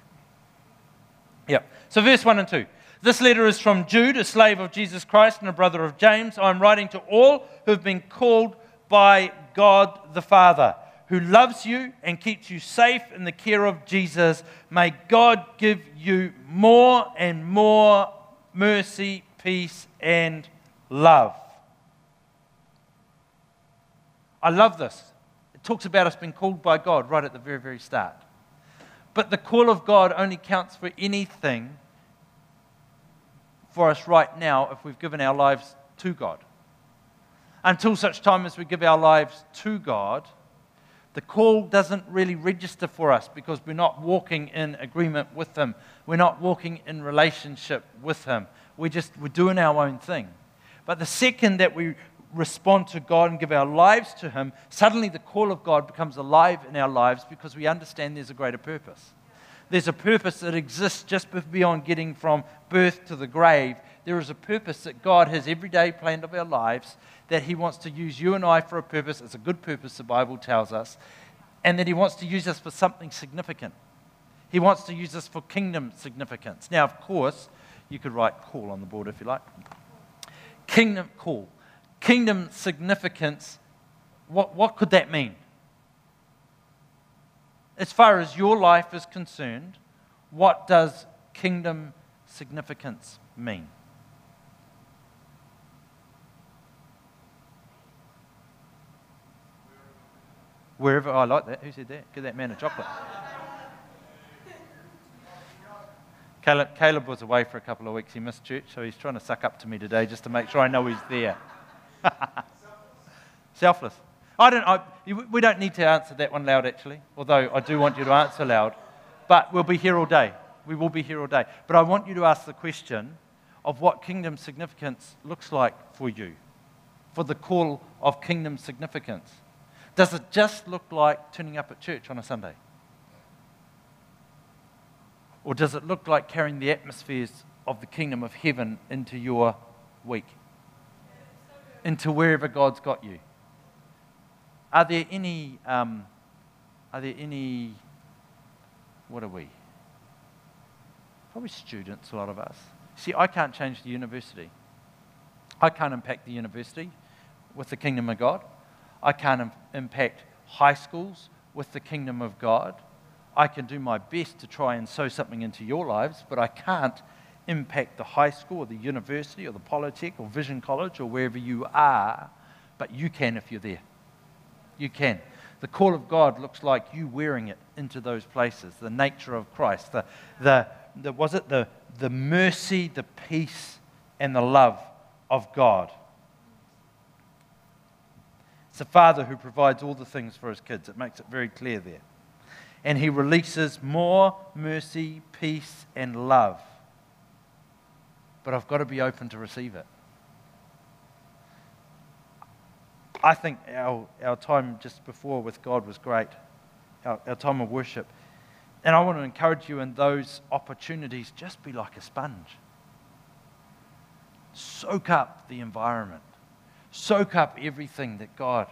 Yep. So, verse 1 and 2. This letter is from Jude, a slave of Jesus Christ and a brother of James. I'm writing to all who have been called by God the Father, who loves you and keeps you safe in the care of Jesus. May God give you more and more mercy, peace, and love. I love this. It talks about us being called by God right at the very, very start. But the call of God only counts for anything for us right now if we've given our lives to God. Until such time as we give our lives to God, the call doesn't really register for us because we're not walking in agreement with Him. We're not walking in relationship with Him. We're just we're doing our own thing. But the second that we respond to God and give our lives to Him, suddenly the call of God becomes alive in our lives because we understand there's a greater purpose. There's a purpose that exists just beyond getting from birth to the grave. There is a purpose that God has every day planned of our lives, that He wants to use you and I for a purpose. It's a good purpose, the Bible tells us, and that He wants to use us for something significant. He wants to use us for kingdom significance. Now, of course, you could write call on the board if you like. Kingdom call. Kingdom significance. What, what could that mean? as far as your life is concerned, what does kingdom significance mean? Wherever, oh, I like that. Who said that? Give that man a chocolate. Caleb, Caleb was away for a couple of weeks. He missed church, so he's trying to suck up to me today just to make sure I know he's there. Selfless. I don't, I, we don't need to answer that one loud, actually, although I do want you to answer loud. But we'll be here all day. We will be here all day. But I want you to ask the question of what kingdom significance looks like for you, for the call of kingdom significance. Does it just look like turning up at church on a Sunday? Or does it look like carrying the atmospheres of the kingdom of heaven into your week? Into wherever God's got you? Are there any, um, are there any, what are we? Probably students, a lot of us. See, I can't change the university. I can't impact the university with the kingdom of God. I can't Im- impact high schools with the kingdom of God. I can do my best to try and sow something into your lives, but I can't impact the high school or the university or the Polytech or Vision College or wherever you are, but you can if you're there. You can. The call of God looks like you wearing it into those places. The nature of Christ. The, the, the, was it the, the mercy, the peace, and the love of God? It's the Father who provides all the things for his kids. It makes it very clear there. And he releases more mercy, peace, and love. But I've got to be open to receive it. I think our, our time just before with God was great, our, our time of worship. And I want to encourage you in those opportunities, just be like a sponge. Soak up the environment, soak up everything that God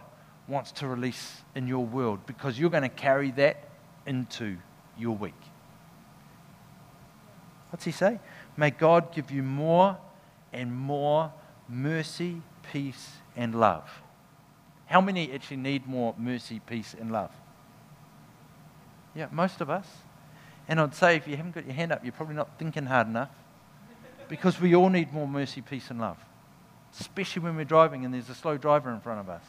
wants to release in your world because you're going to carry that into your week. What's he say? May God give you more and more mercy, peace, and love. How many actually need more mercy, peace, and love? Yeah, most of us. And I'd say if you haven't got your hand up, you're probably not thinking hard enough because we all need more mercy, peace, and love, especially when we're driving and there's a slow driver in front of us.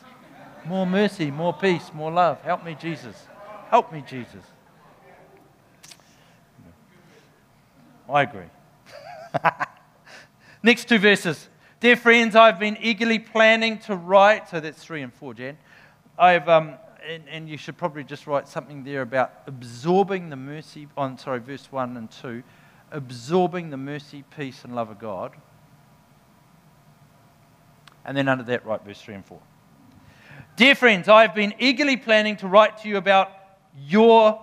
More mercy, more peace, more love. Help me, Jesus. Help me, Jesus. I agree. Next two verses. Dear friends, I've been eagerly planning to write, so that's three and four, Jan. I've, um, and, and you should probably just write something there about absorbing the mercy, on, sorry, verse 1 and 2, absorbing the mercy, peace, and love of God. And then under that, write verse 3 and 4. Dear friends, I've been eagerly planning to write to you about your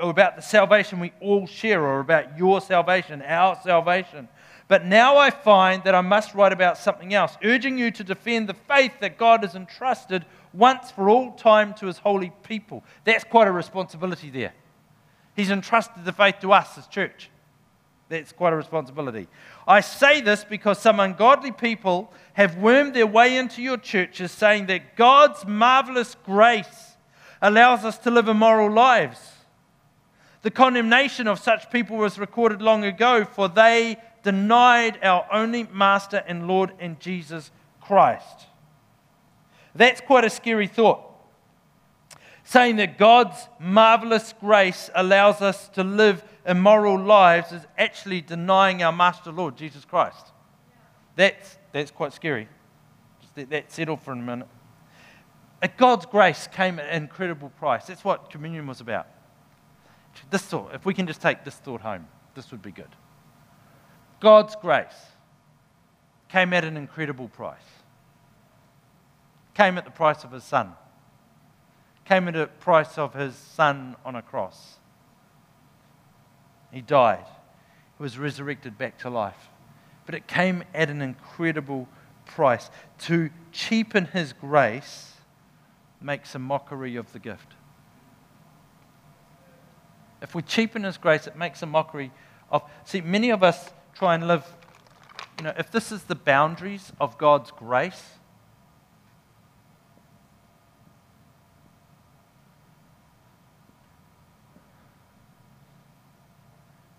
or about the salvation we all share, or about your salvation, our salvation. But now I find that I must write about something else, urging you to defend the faith that God has entrusted once for all time to his holy people. That's quite a responsibility there. He's entrusted the faith to us as church. That's quite a responsibility. I say this because some ungodly people have wormed their way into your churches saying that God's marvelous grace allows us to live immoral lives. The condemnation of such people was recorded long ago, for they denied our only Master and Lord and Jesus Christ. That's quite a scary thought. Saying that God's marvelous grace allows us to live immoral lives is actually denying our Master Lord, Jesus Christ. That's, that's quite scary. Just let that settle for a minute. At God's grace came at an incredible price. That's what communion was about. This thought, if we can just take this thought home, this would be good. God's grace came at an incredible price. Came at the price of his son. Came at the price of his son on a cross. He died. He was resurrected back to life. But it came at an incredible price. To cheapen his grace makes a mockery of the gift. If we cheapen his grace, it makes a mockery of. See, many of us try and live, you know, if this is the boundaries of God's grace,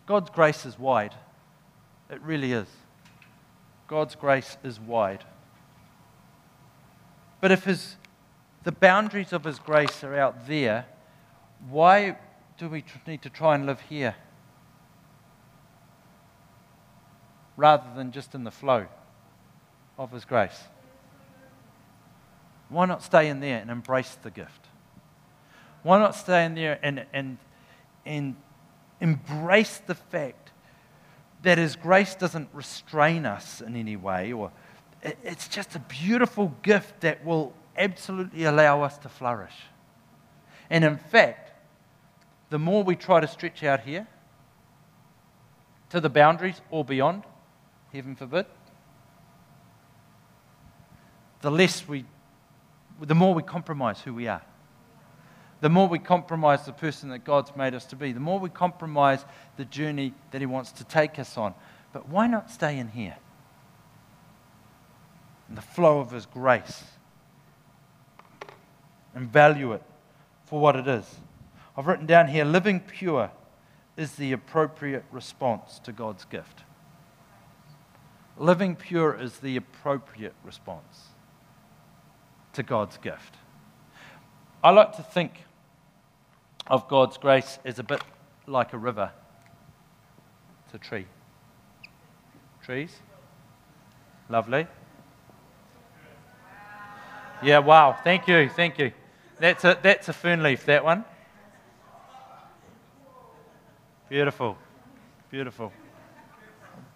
God's grace is wide. It really is. God's grace is wide. But if his, the boundaries of his grace are out there, why do we need to try and live here? Rather than just in the flow of his grace. Why not stay in there and embrace the gift? Why not stay in there and, and, and embrace the fact that His grace doesn't restrain us in any way, or it's just a beautiful gift that will absolutely allow us to flourish. And in fact, the more we try to stretch out here to the boundaries or beyond, heaven forbid, the less we, the more we compromise who we are the more we compromise the person that God's made us to be, the more we compromise the journey that He wants to take us on. But why not stay in here? In the flow of His grace and value it for what it is. I've written down here living pure is the appropriate response to God's gift. Living pure is the appropriate response to God's gift. I like to think of God's grace is a bit like a river. It's a tree. Trees? Lovely. Yeah, wow. Thank you. Thank you. That's a, that's a fern leaf, that one. Beautiful. Beautiful.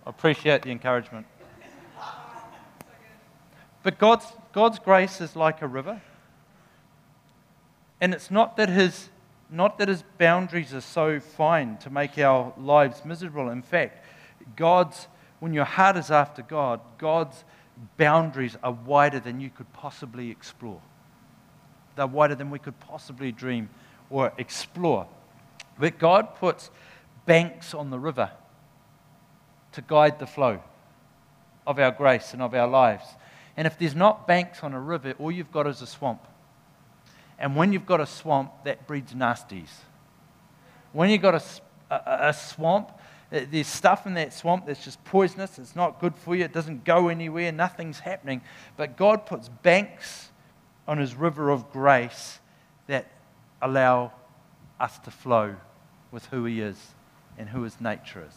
I appreciate the encouragement. But God's, God's grace is like a river. And it's not that his not that his boundaries are so fine to make our lives miserable. In fact, God's, when your heart is after God, God's boundaries are wider than you could possibly explore. They're wider than we could possibly dream or explore. But God puts banks on the river to guide the flow of our grace and of our lives. And if there's not banks on a river, all you've got is a swamp. And when you've got a swamp, that breeds nasties. When you've got a, a, a swamp, there's stuff in that swamp that's just poisonous. It's not good for you. It doesn't go anywhere. Nothing's happening. But God puts banks on his river of grace that allow us to flow with who he is and who his nature is.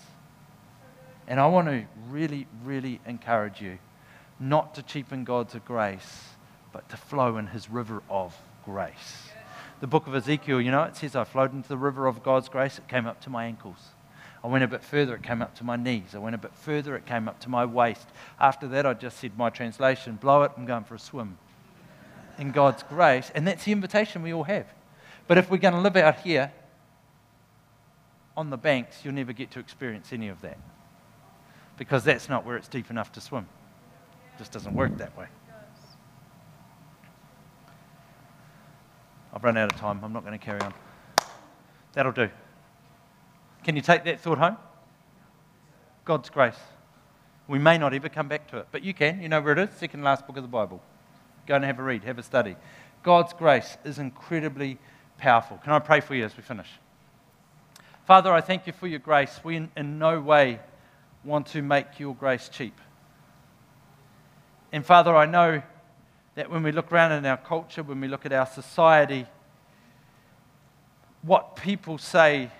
And I want to really, really encourage you not to cheapen God's grace, but to flow in his river of grace. The book of Ezekiel, you know, it says, I flowed into the river of God's grace, it came up to my ankles. I went a bit further, it came up to my knees. I went a bit further, it came up to my waist. After that, I just said, My translation, blow it, I'm going for a swim in God's grace. And that's the invitation we all have. But if we're going to live out here on the banks, you'll never get to experience any of that because that's not where it's deep enough to swim. It just doesn't work that way. I've run out of time. I'm not going to carry on. That'll do. Can you take that thought home? God's grace. We may not ever come back to it, but you can. You know where it is? Second last book of the Bible. Go and have a read, have a study. God's grace is incredibly powerful. Can I pray for you as we finish? Father, I thank you for your grace. We in, in no way want to make your grace cheap. And Father, I know that when we look around in our culture, when we look at our society, what people say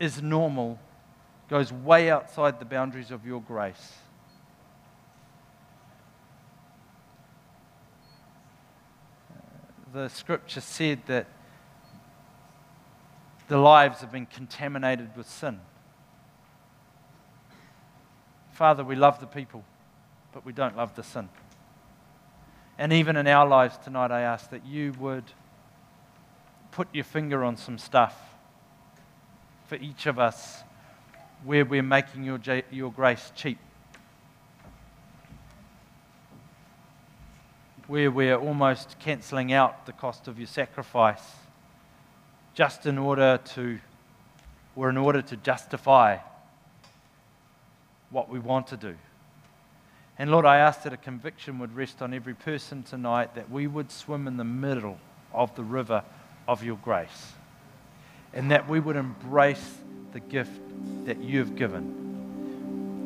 is normal goes way outside the boundaries of your grace. The scripture said that the lives have been contaminated with sin. Father, we love the people, but we don't love the sin. And even in our lives tonight, I ask that you would put your finger on some stuff for each of us where we're making your, your grace cheap. Where we're almost cancelling out the cost of your sacrifice just in order to, or in order to justify what we want to do. And Lord, I ask that a conviction would rest on every person tonight that we would swim in the middle of the river of your grace. And that we would embrace the gift that you've given.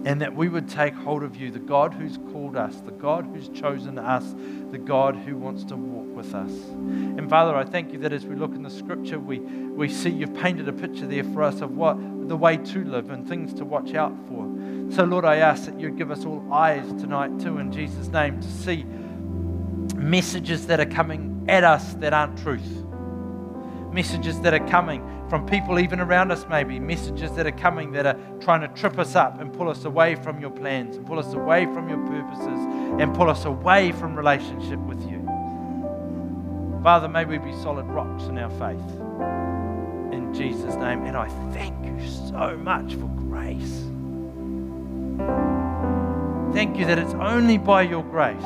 And that we would take hold of you, the God who's called us, the God who's chosen us, the God who wants to walk with us. And Father, I thank you that as we look in the scripture, we, we see you've painted a picture there for us of what the way to live and things to watch out for. So, Lord, I ask that you give us all eyes tonight, too, in Jesus' name, to see messages that are coming at us that aren't truth. Messages that are coming from people even around us, maybe. Messages that are coming that are trying to trip us up and pull us away from your plans, and pull us away from your purposes, and pull us away from relationship with you. Father, may we be solid rocks in our faith. In Jesus' name. And I thank you so much for grace. Thank you that it's only by your grace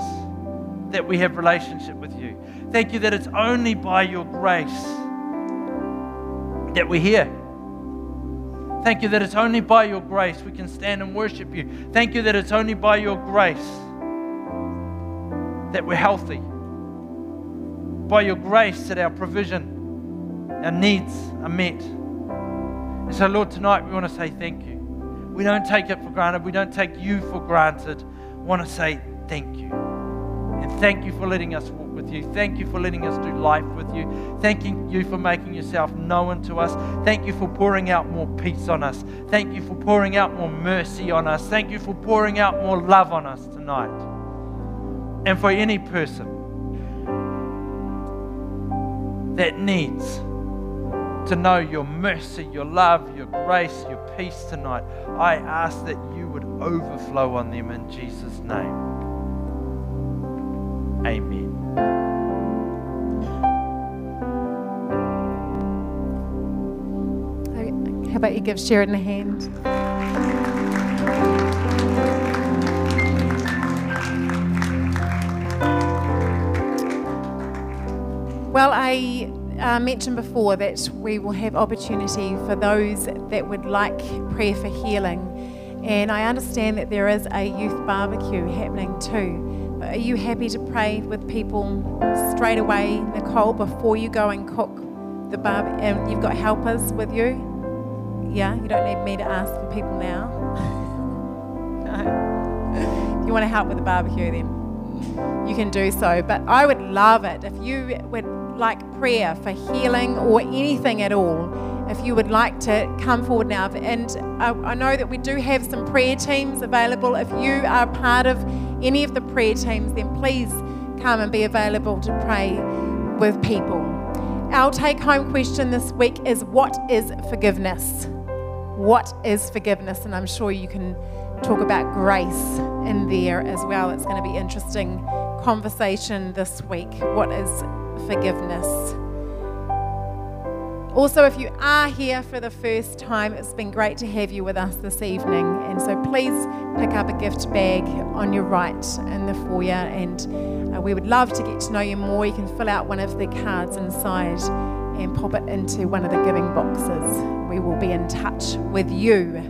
that we have relationship with you. Thank you that it's only by your grace that we're here. Thank you that it's only by your grace we can stand and worship you. Thank you that it's only by your grace that we're healthy. By your grace that our provision, our needs are met. And so, Lord, tonight we want to say thank you. We don't take it for granted. We don't take you for granted. We want to say thank you. And thank you for letting us walk with you. Thank you for letting us do life with you. Thanking you for making yourself known to us. Thank you for pouring out more peace on us. Thank you for pouring out more mercy on us. Thank you for pouring out more love on us tonight. And for any person that needs to know your mercy, your love, your grace, your peace tonight, I ask that you would overflow on them in Jesus' name. Amen. How about you give Sheridan a hand? Well, I uh, mentioned before that we will have opportunity for those that would like prayer for healing. And I understand that there is a youth barbecue happening too. Are you happy to pray with people straight away, Nicole, before you go and cook the barb? And you've got helpers with you? Yeah, you don't need me to ask for people now. no. If you want to help with the barbecue, then you can do so. But I would love it if you would like prayer for healing or anything at all. If you would like to come forward now, and I, I know that we do have some prayer teams available. If you are part of any of the prayer teams, then please come and be available to pray with people. Our take home question this week is What is forgiveness? What is forgiveness? And I'm sure you can talk about grace in there as well. It's going to be interesting conversation this week. What is forgiveness? Also, if you are here for the first time, it's been great to have you with us this evening. And so please pick up a gift bag on your right in the foyer. And uh, we would love to get to know you more. You can fill out one of the cards inside and pop it into one of the giving boxes. We will be in touch with you.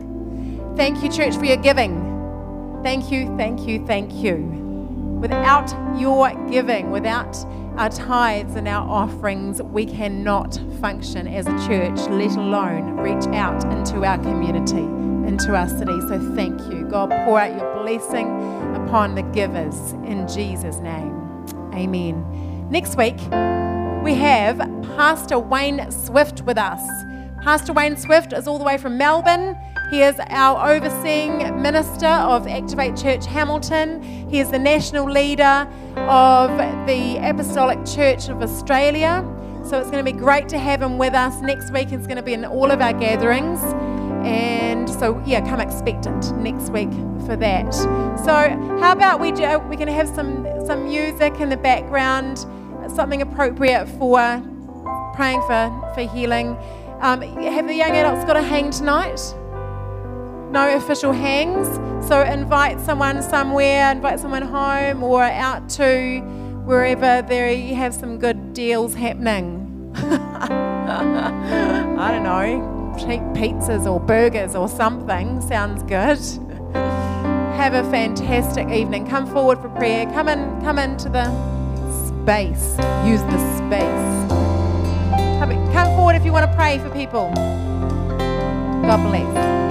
Thank you, church, for your giving. Thank you, thank you, thank you. Without your giving, without our tithes and our offerings, we cannot function as a church, let alone reach out into our community, into our city. So thank you. God, pour out your blessing upon the givers in Jesus' name. Amen. Next week, we have Pastor Wayne Swift with us. Pastor Wayne Swift is all the way from Melbourne. He is our overseeing minister of Activate Church Hamilton. He is the national leader of the Apostolic Church of Australia. So it's going to be great to have him with us. Next week is going to be in all of our gatherings. And so, yeah, come expectant next week for that. So, how about we do, we can have some, some music in the background, something appropriate for praying for, for healing. Um, have the young adults got a hang tonight? No official hangs. So invite someone somewhere, invite someone home or out to wherever there you have some good deals happening. I don't know, cheap pizzas or burgers or something. Sounds good. Have a fantastic evening. Come forward for prayer. Come in, come into the space. Use the space. Come, come forward if you want to pray for people. God bless.